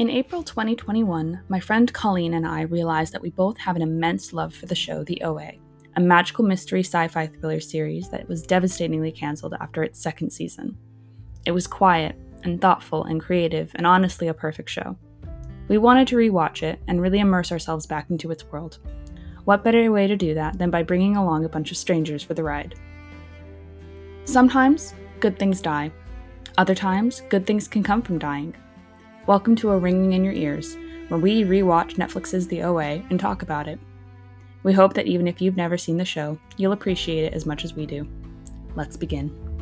In April 2021, my friend Colleen and I realized that we both have an immense love for the show The OA, a magical mystery sci fi thriller series that was devastatingly cancelled after its second season. It was quiet and thoughtful and creative and honestly a perfect show. We wanted to rewatch it and really immerse ourselves back into its world. What better way to do that than by bringing along a bunch of strangers for the ride? Sometimes, good things die. Other times, good things can come from dying. Welcome to A Ringing in Your Ears, where we rewatch Netflix's The OA and talk about it. We hope that even if you've never seen the show, you'll appreciate it as much as we do. Let's begin.